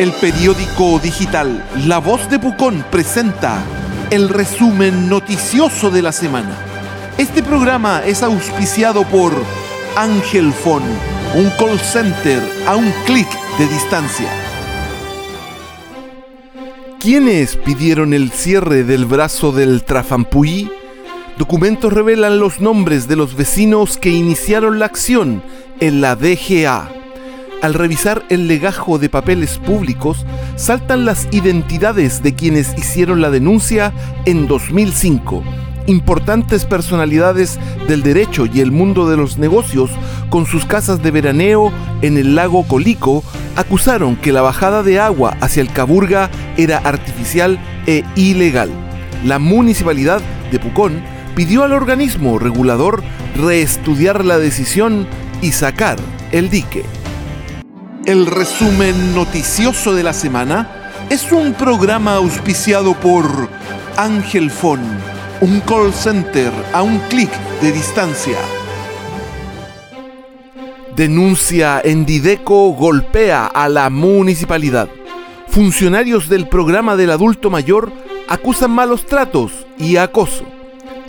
El periódico digital La Voz de Pucón presenta el resumen noticioso de la semana. Este programa es auspiciado por Ángel Phone, un call center a un clic de distancia. ¿Quiénes pidieron el cierre del brazo del Trafampuí? Documentos revelan los nombres de los vecinos que iniciaron la acción en la DGA. Al revisar el legajo de papeles públicos, saltan las identidades de quienes hicieron la denuncia en 2005. Importantes personalidades del derecho y el mundo de los negocios, con sus casas de veraneo en el lago Colico, acusaron que la bajada de agua hacia el Caburga era artificial e ilegal. La municipalidad de Pucón pidió al organismo regulador reestudiar la decisión y sacar el dique. El resumen noticioso de la semana es un programa auspiciado por Ángel Phone, un call center a un clic de distancia. Denuncia en Dideco golpea a la municipalidad. Funcionarios del programa del adulto mayor acusan malos tratos y acoso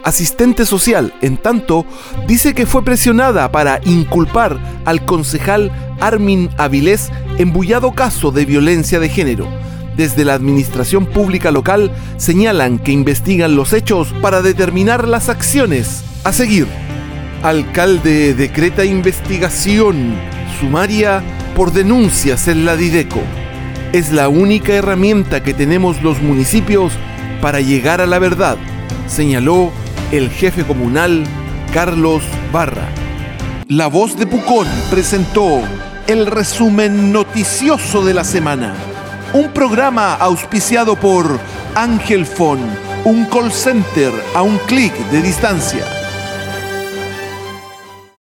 asistente social, en tanto, dice que fue presionada para inculpar al concejal Armin Avilés en bullado caso de violencia de género. Desde la administración pública local señalan que investigan los hechos para determinar las acciones a seguir. Alcalde decreta investigación sumaria por denuncias en la Dideco. Es la única herramienta que tenemos los municipios para llegar a la verdad, señaló el jefe comunal Carlos Barra. La voz de Pucón presentó el resumen noticioso de la semana. Un programa auspiciado por Ángel Fon, un call center a un clic de distancia.